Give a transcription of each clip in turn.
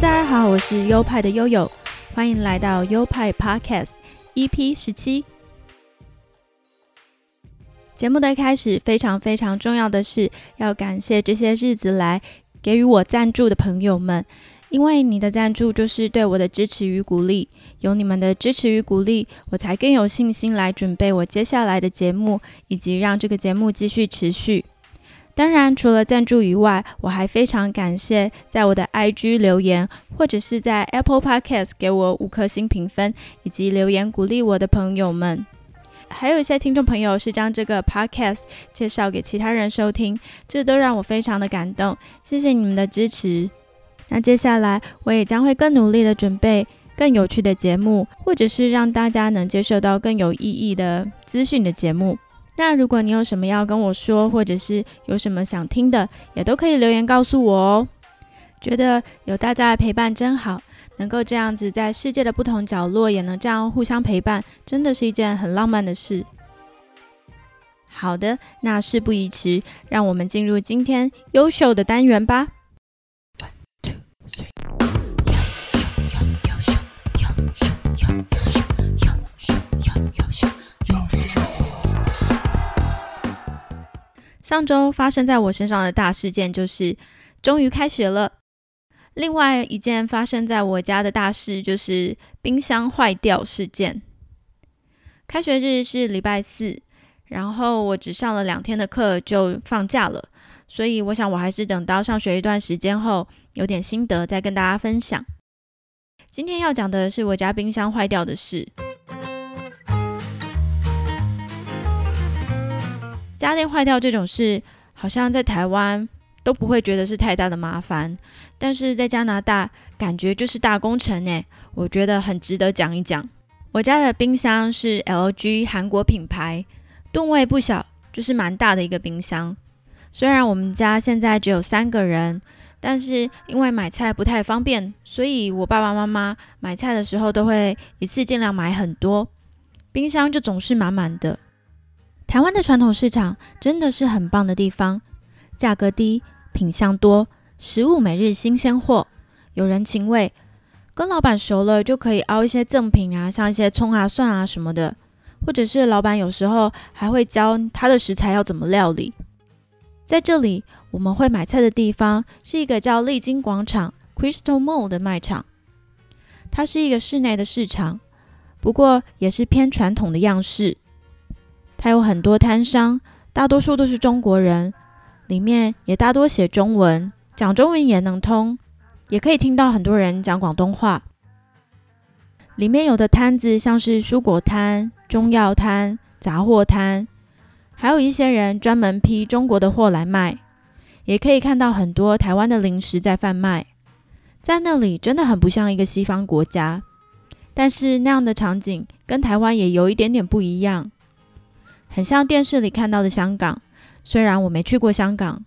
大家好，我是优派的悠悠，欢迎来到优派 Podcast EP 十七。节目的一开始，非常非常重要的是要感谢这些日子来给予我赞助的朋友们，因为你的赞助就是对我的支持与鼓励。有你们的支持与鼓励，我才更有信心来准备我接下来的节目，以及让这个节目继续持续。当然，除了赞助以外，我还非常感谢在我的 IG 留言，或者是在 Apple Podcast 给我五颗星评分，以及留言鼓励我的朋友们。还有一些听众朋友是将这个 Podcast 介绍给其他人收听，这都让我非常的感动。谢谢你们的支持。那接下来我也将会更努力的准备更有趣的节目，或者是让大家能接受到更有意义的资讯的节目。那如果你有什么要跟我说，或者是有什么想听的，也都可以留言告诉我哦。觉得有大家的陪伴真好，能够这样子在世界的不同角落也能这样互相陪伴，真的是一件很浪漫的事。好的，那事不宜迟，让我们进入今天优秀的单元吧。上周发生在我身上的大事件就是，终于开学了。另外一件发生在我家的大事就是冰箱坏掉事件。开学日是礼拜四，然后我只上了两天的课就放假了，所以我想我还是等到上学一段时间后有点心得再跟大家分享。今天要讲的是我家冰箱坏掉的事。家电坏掉这种事，好像在台湾都不会觉得是太大的麻烦，但是在加拿大感觉就是大工程诶，我觉得很值得讲一讲。我家的冰箱是 LG 韩国品牌，吨位不小，就是蛮大的一个冰箱。虽然我们家现在只有三个人，但是因为买菜不太方便，所以我爸爸妈妈买菜的时候都会一次尽量买很多，冰箱就总是满满的。台湾的传统市场真的是很棒的地方，价格低，品相多，食物每日新鲜货，有人情味。跟老板熟了就可以凹一些赠品啊，像一些葱啊、蒜啊什么的，或者是老板有时候还会教他的食材要怎么料理。在这里，我们会买菜的地方是一个叫丽晶广场 （Crystal Mall） 的卖场，它是一个室内的市场，不过也是偏传统的样式。它有很多摊商，大多数都是中国人，里面也大多写中文，讲中文也能通，也可以听到很多人讲广东话。里面有的摊子像是蔬果摊、中药摊、杂货摊，还有一些人专门批中国的货来卖，也可以看到很多台湾的零食在贩卖。在那里真的很不像一个西方国家，但是那样的场景跟台湾也有一点点不一样。很像电视里看到的香港，虽然我没去过香港，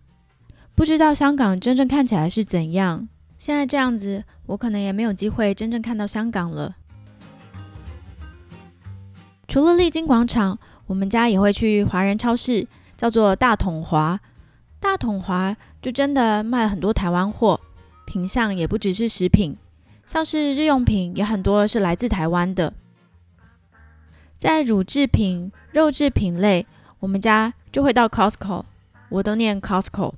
不知道香港真正看起来是怎样。现在这样子，我可能也没有机会真正看到香港了。除了丽晶广场，我们家也会去华人超市，叫做大统华。大统华就真的卖了很多台湾货，品相也不只是食品，像是日用品也很多是来自台湾的。在乳制品、肉制品类，我们家就会到 Costco，我都念 Costco。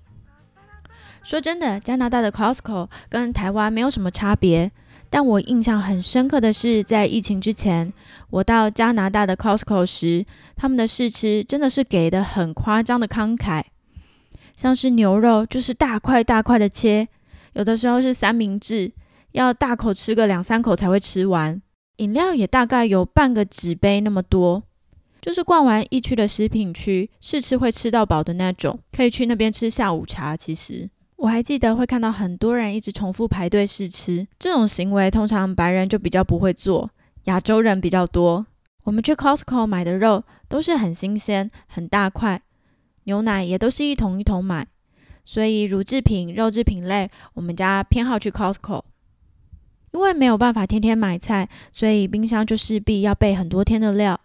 说真的，加拿大的 Costco 跟台湾没有什么差别，但我印象很深刻的是，在疫情之前，我到加拿大的 Costco 时，他们的试吃真的是给的很夸张的慷慨，像是牛肉就是大块大块的切，有的时候是三明治，要大口吃个两三口才会吃完。饮料也大概有半个纸杯那么多，就是逛完一区的食品区试吃会吃到饱的那种，可以去那边吃下午茶。其实我还记得会看到很多人一直重复排队试吃，这种行为通常白人就比较不会做，亚洲人比较多。我们去 Costco 买的肉都是很新鲜、很大块，牛奶也都是一桶一桶买，所以乳制品、肉制品类，我们家偏好去 Costco。因为没有办法天天买菜，所以冰箱就势必要备很多天的料。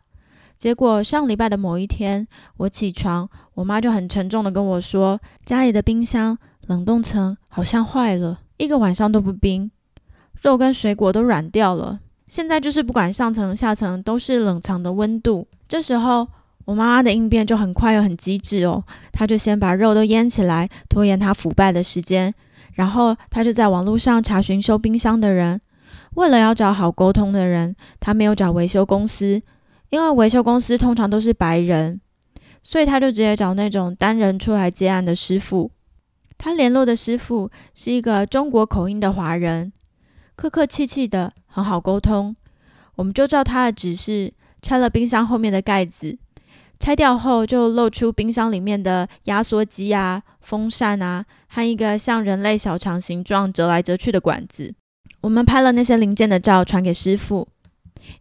结果上礼拜的某一天，我起床，我妈就很沉重的跟我说，家里的冰箱冷冻层好像坏了，一个晚上都不冰，肉跟水果都软掉了。现在就是不管上层下层都是冷藏的温度。这时候我妈妈的应变就很快又很机智哦，她就先把肉都腌起来，拖延它腐败的时间。然后他就在网络上查询修冰箱的人，为了要找好沟通的人，他没有找维修公司，因为维修公司通常都是白人，所以他就直接找那种单人出来接案的师傅。他联络的师傅是一个中国口音的华人。客客气气的，很好沟通。我们就照他的指示拆了冰箱后面的盖子，拆掉后就露出冰箱里面的压缩机啊、风扇啊和一个像人类小肠形状折来折去的管子。我们拍了那些零件的照传给师傅，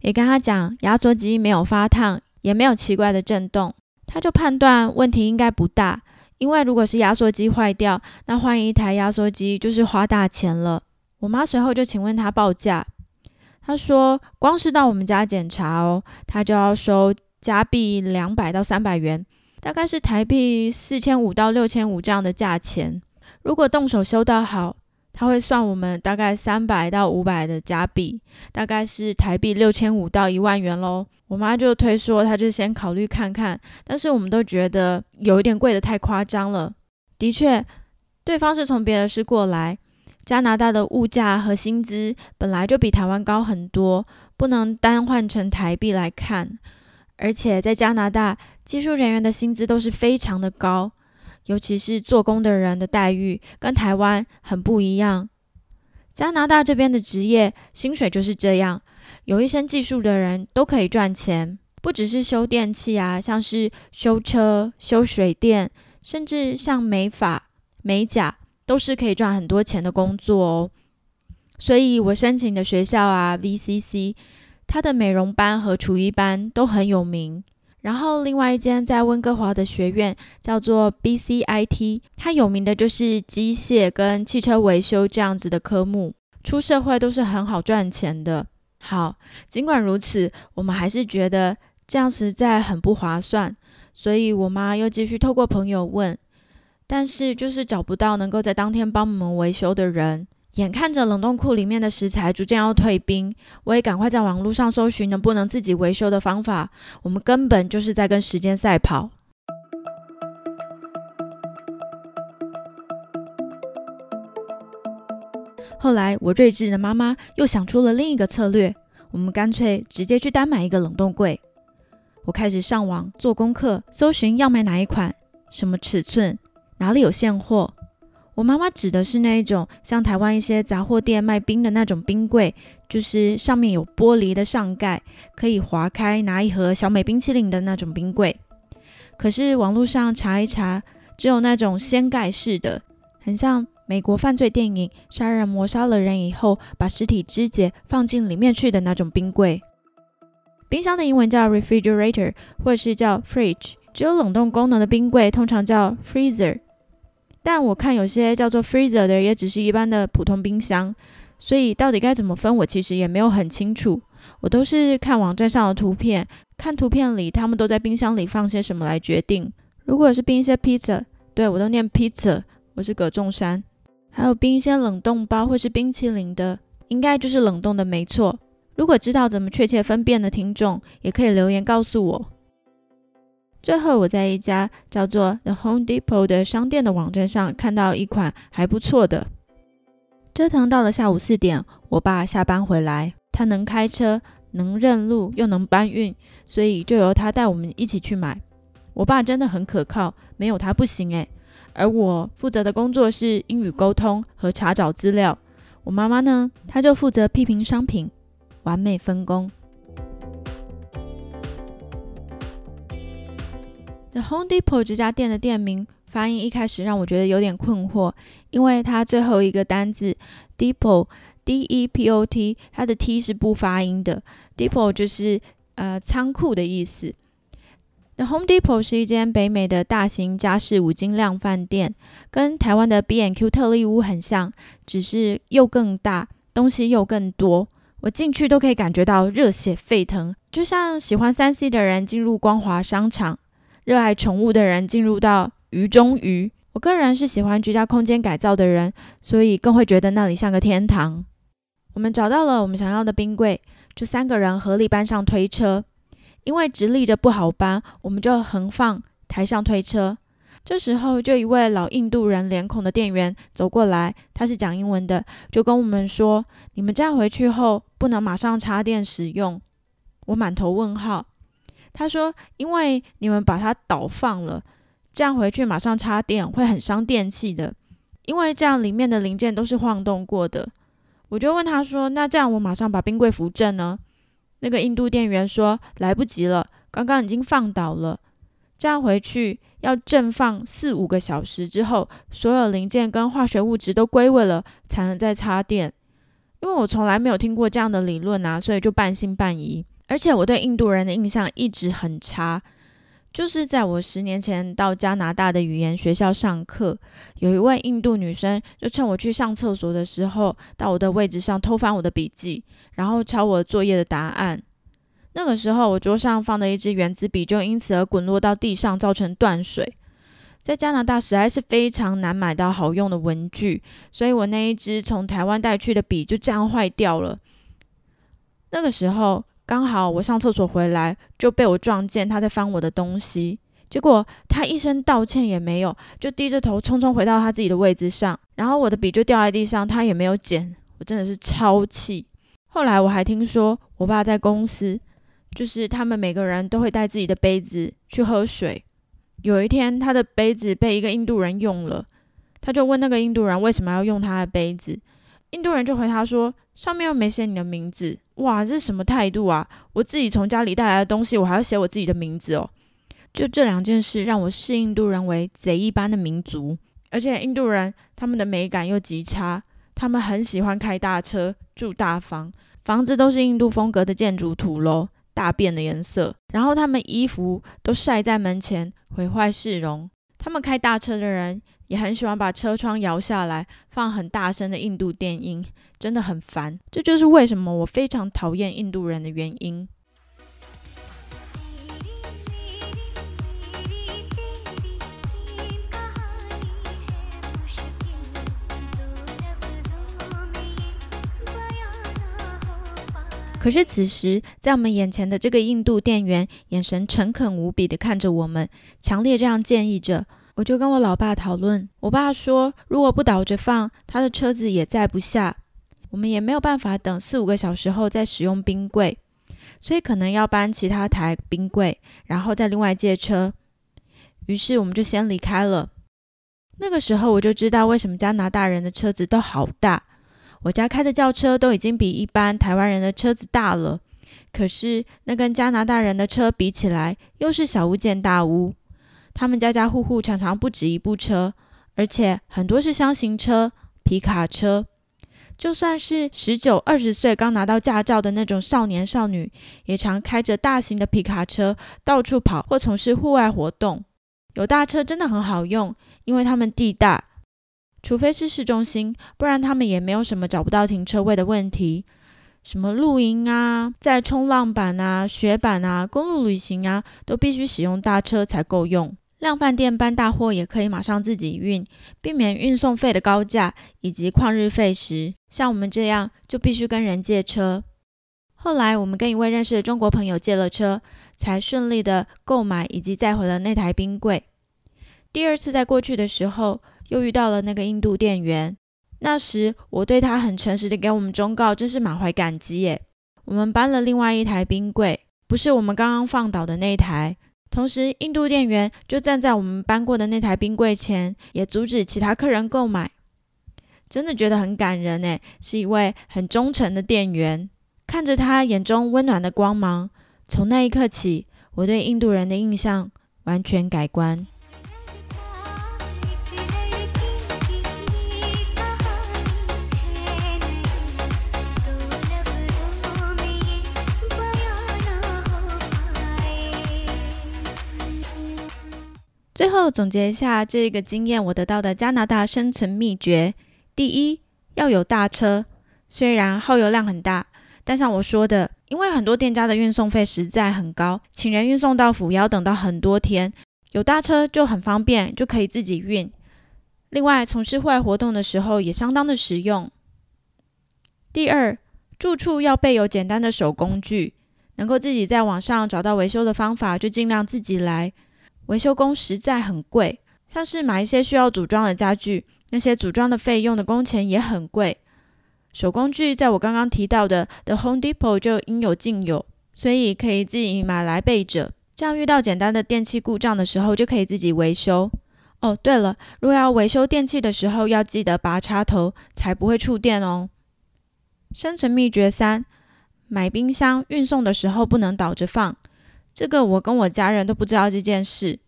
也跟他讲压缩机没有发烫，也没有奇怪的震动。他就判断问题应该不大，因为如果是压缩机坏掉，那换一台压缩机就是花大钱了。我妈随后就请问他报价，他说光是到我们家检查哦，他就要收加币两百到三百元，大概是台币四千五到六千五这样的价钱。如果动手修到好，他会算我们大概三百到五百的加币，大概是台币六千五到一万元喽。我妈就推说，她就先考虑看看，但是我们都觉得有一点贵的太夸张了。的确，对方是从别的市过来。加拿大的物价和薪资本来就比台湾高很多，不能单换成台币来看。而且在加拿大，技术人员的薪资都是非常的高，尤其是做工的人的待遇跟台湾很不一样。加拿大这边的职业薪水就是这样，有一身技术的人都可以赚钱，不只是修电器啊，像是修车、修水电，甚至像美发、美甲。都是可以赚很多钱的工作哦，所以我申请的学校啊，VCC，他的美容班和厨艺班都很有名。然后另外一间在温哥华的学院叫做 BCIT，它有名的就是机械跟汽车维修这样子的科目，出社会都是很好赚钱的。好，尽管如此，我们还是觉得这样实在很不划算，所以我妈又继续透过朋友问。但是就是找不到能够在当天帮我们维修的人。眼看着冷冻库里面的食材逐渐要退冰，我也赶快在网络上搜寻能不能自己维修的方法。我们根本就是在跟时间赛跑。后来，我睿智的妈妈又想出了另一个策略，我们干脆直接去单买一个冷冻柜。我开始上网做功课，搜寻要买哪一款，什么尺寸。哪里有现货？我妈妈指的是那一种像台湾一些杂货店卖冰的那种冰柜，就是上面有玻璃的上盖，可以划开拿一盒小美冰淇淋的那种冰柜。可是网络上查一查，只有那种掀盖式的，很像美国犯罪电影，杀人魔杀了人以后，把尸体肢解放进里面去的那种冰柜。冰箱的英文叫 refrigerator，或者是叫 fridge。只有冷冻功能的冰柜通常叫 freezer。但我看有些叫做 freezer 的，也只是一般的普通冰箱，所以到底该怎么分，我其实也没有很清楚。我都是看网站上的图片，看图片里他们都在冰箱里放些什么来决定。如果是冰一些 pizza，对我都念 pizza，我是葛仲山。还有冰一些冷冻包或是冰淇淋的，应该就是冷冻的没错。如果知道怎么确切分辨的听众，也可以留言告诉我。最后，我在一家叫做 The Home Depot 的商店的网站上看到一款还不错的。折腾到了下午四点，我爸下班回来，他能开车，能认路，又能搬运，所以就由他带我们一起去买。我爸真的很可靠，没有他不行诶。而我负责的工作是英语沟通和查找资料，我妈妈呢，她就负责批评商品，完美分工。The Home Depot 这家店的店名发音一开始让我觉得有点困惑，因为它最后一个单字 Depot，D E P O T，它的 T 是不发音的。Depot 就是呃仓库的意思。The Home Depot 是一间北美的大型家饰五金量贩店，跟台湾的 B N Q 特利屋很像，只是又更大，东西又更多。我进去都可以感觉到热血沸腾，就像喜欢三 C 的人进入光华商场。热爱宠物的人进入到鱼中鱼。我个人是喜欢居家空间改造的人，所以更会觉得那里像个天堂。我们找到了我们想要的冰柜，就三个人合力搬上推车。因为直立着不好搬，我们就横放抬上推车。这时候，就一位老印度人脸孔的店员走过来，他是讲英文的，就跟我们说：“你们这样回去后不能马上插电使用。”我满头问号。他说：“因为你们把它倒放了，这样回去马上插电会很伤电器的，因为这样里面的零件都是晃动过的。”我就问他说：“那这样我马上把冰柜扶正呢？”那个印度店员说：“来不及了，刚刚已经放倒了。这样回去要正放四五个小时之后，所有零件跟化学物质都归位了，才能再插电。因为我从来没有听过这样的理论啊，所以就半信半疑。而且我对印度人的印象一直很差。”就是在我十年前到加拿大的语言学校上课，有一位印度女生就趁我去上厕所的时候，到我的位置上偷翻我的笔记，然后抄我作业的答案。那个时候，我桌上放的一支圆珠笔就因此而滚落到地上，造成断水。在加拿大实在是非常难买到好用的文具，所以我那一支从台湾带去的笔就这样坏掉了。那个时候。刚好我上厕所回来，就被我撞见他在翻我的东西。结果他一声道歉也没有，就低着头匆匆回到他自己的位置上。然后我的笔就掉在地上，他也没有捡。我真的是超气。后来我还听说，我爸在公司，就是他们每个人都会带自己的杯子去喝水。有一天，他的杯子被一个印度人用了，他就问那个印度人为什么要用他的杯子。印度人就回他说。上面又没写你的名字，哇，这是什么态度啊？我自己从家里带来的东西，我还要写我自己的名字哦。就这两件事，让我视印度人为贼一般的民族。而且印度人他们的美感又极差，他们很喜欢开大车、住大房，房子都是印度风格的建筑土楼，大便的颜色。然后他们衣服都晒在门前，毁坏市容。他们开大车的人。也很喜欢把车窗摇下来，放很大声的印度电音，真的很烦。这就是为什么我非常讨厌印度人的原因。可是此时，在我们眼前的这个印度店员，眼神诚恳无比的看着我们，强烈这样建议着。我就跟我老爸讨论，我爸说，如果不倒着放，他的车子也载不下，我们也没有办法等四五个小时后再使用冰柜，所以可能要搬其他台冰柜，然后再另外借车。于是我们就先离开了。那个时候我就知道为什么加拿大人的车子都好大，我家开的轿车都已经比一般台湾人的车子大了，可是那跟加拿大人的车比起来，又是小巫见大巫。他们家家户户常常不止一部车，而且很多是箱型车、皮卡车。就算是十九、二十岁刚拿到驾照的那种少年少女，也常开着大型的皮卡车到处跑或从事户外活动。有大车真的很好用，因为他们地大，除非是市中心，不然他们也没有什么找不到停车位的问题。什么露营啊，在冲浪板啊、雪板啊、公路旅行啊，都必须使用大车才够用。量饭店搬大货也可以马上自己运，避免运送费的高价以及旷日费时。像我们这样就必须跟人借车。后来我们跟一位认识的中国朋友借了车，才顺利的购买以及载回了那台冰柜。第二次在过去的时候，又遇到了那个印度店员。那时我对他很诚实的给我们忠告，真是满怀感激耶。我们搬了另外一台冰柜，不是我们刚刚放倒的那台。同时，印度店员就站在我们搬过的那台冰柜前，也阻止其他客人购买。真的觉得很感人诶，是一位很忠诚的店员。看着他眼中温暖的光芒，从那一刻起，我对印度人的印象完全改观。最后总结一下这个经验，我得到的加拿大生存秘诀：第一，要有大车，虽然耗油量很大，但像我说的，因为很多店家的运送费实在很高，请人运送到府也要等到很多天，有大车就很方便，就可以自己运。另外，从事户外活动的时候也相当的实用。第二，住处要备有简单的手工具，能够自己在网上找到维修的方法，就尽量自己来。维修工实在很贵，像是买一些需要组装的家具，那些组装的费用的工钱也很贵。手工具在我刚刚提到的 The Home Depot 就应有尽有，所以可以自己买来备着，这样遇到简单的电器故障的时候就可以自己维修。哦，对了，如果要维修电器的时候，要记得拔插头，才不会触电哦。生存秘诀三：买冰箱运送的时候不能倒着放。这个我跟我家人都不知道这件事。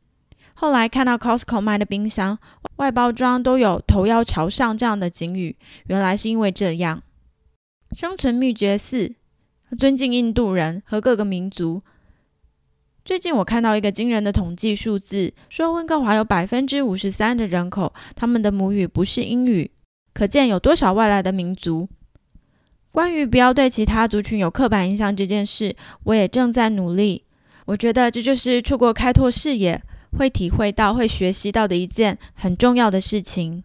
后来看到 Costco 卖的冰箱外包装都有“头要朝上”这样的警语，原来是因为这样。生存秘诀四：尊敬印度人和各个民族。最近我看到一个惊人的统计数字，说温哥华有百分之五十三的人口，他们的母语不是英语，可见有多少外来的民族。关于不要对其他族群有刻板印象这件事，我也正在努力。我觉得这就是出国开拓视野，会体会到、会学习到的一件很重要的事情。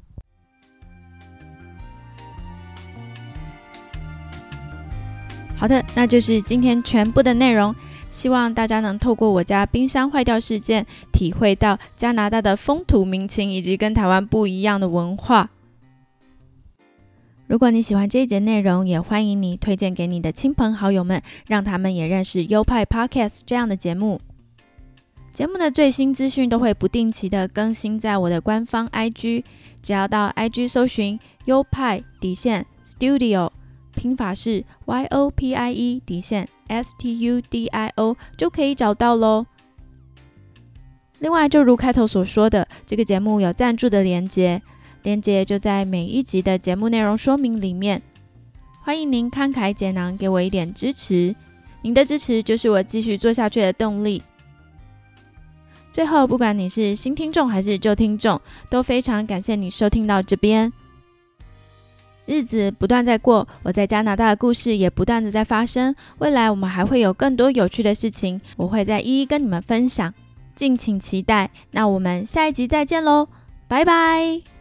好的，那就是今天全部的内容。希望大家能透过我家冰箱坏掉事件，体会到加拿大的风土民情以及跟台湾不一样的文化。如果你喜欢这一节内容，也欢迎你推荐给你的亲朋好友们，让他们也认识优派 Podcast 这样的节目。节目的最新资讯都会不定期的更新在我的官方 IG，只要到 IG 搜寻优派底线 Studio，拼法是 Y O P I E 底线。S T U D I O 就可以找到喽。另外，就如开头所说的，这个节目有赞助的连接，链接就在每一集的节目内容说明里面。欢迎您慷慨解囊，给我一点支持，您的支持就是我继续做下去的动力。最后，不管你是新听众还是旧听众，都非常感谢你收听到这边。日子不断在过，我在加拿大的故事也不断的在发生。未来我们还会有更多有趣的事情，我会再一一跟你们分享，敬请期待。那我们下一集再见喽，拜拜。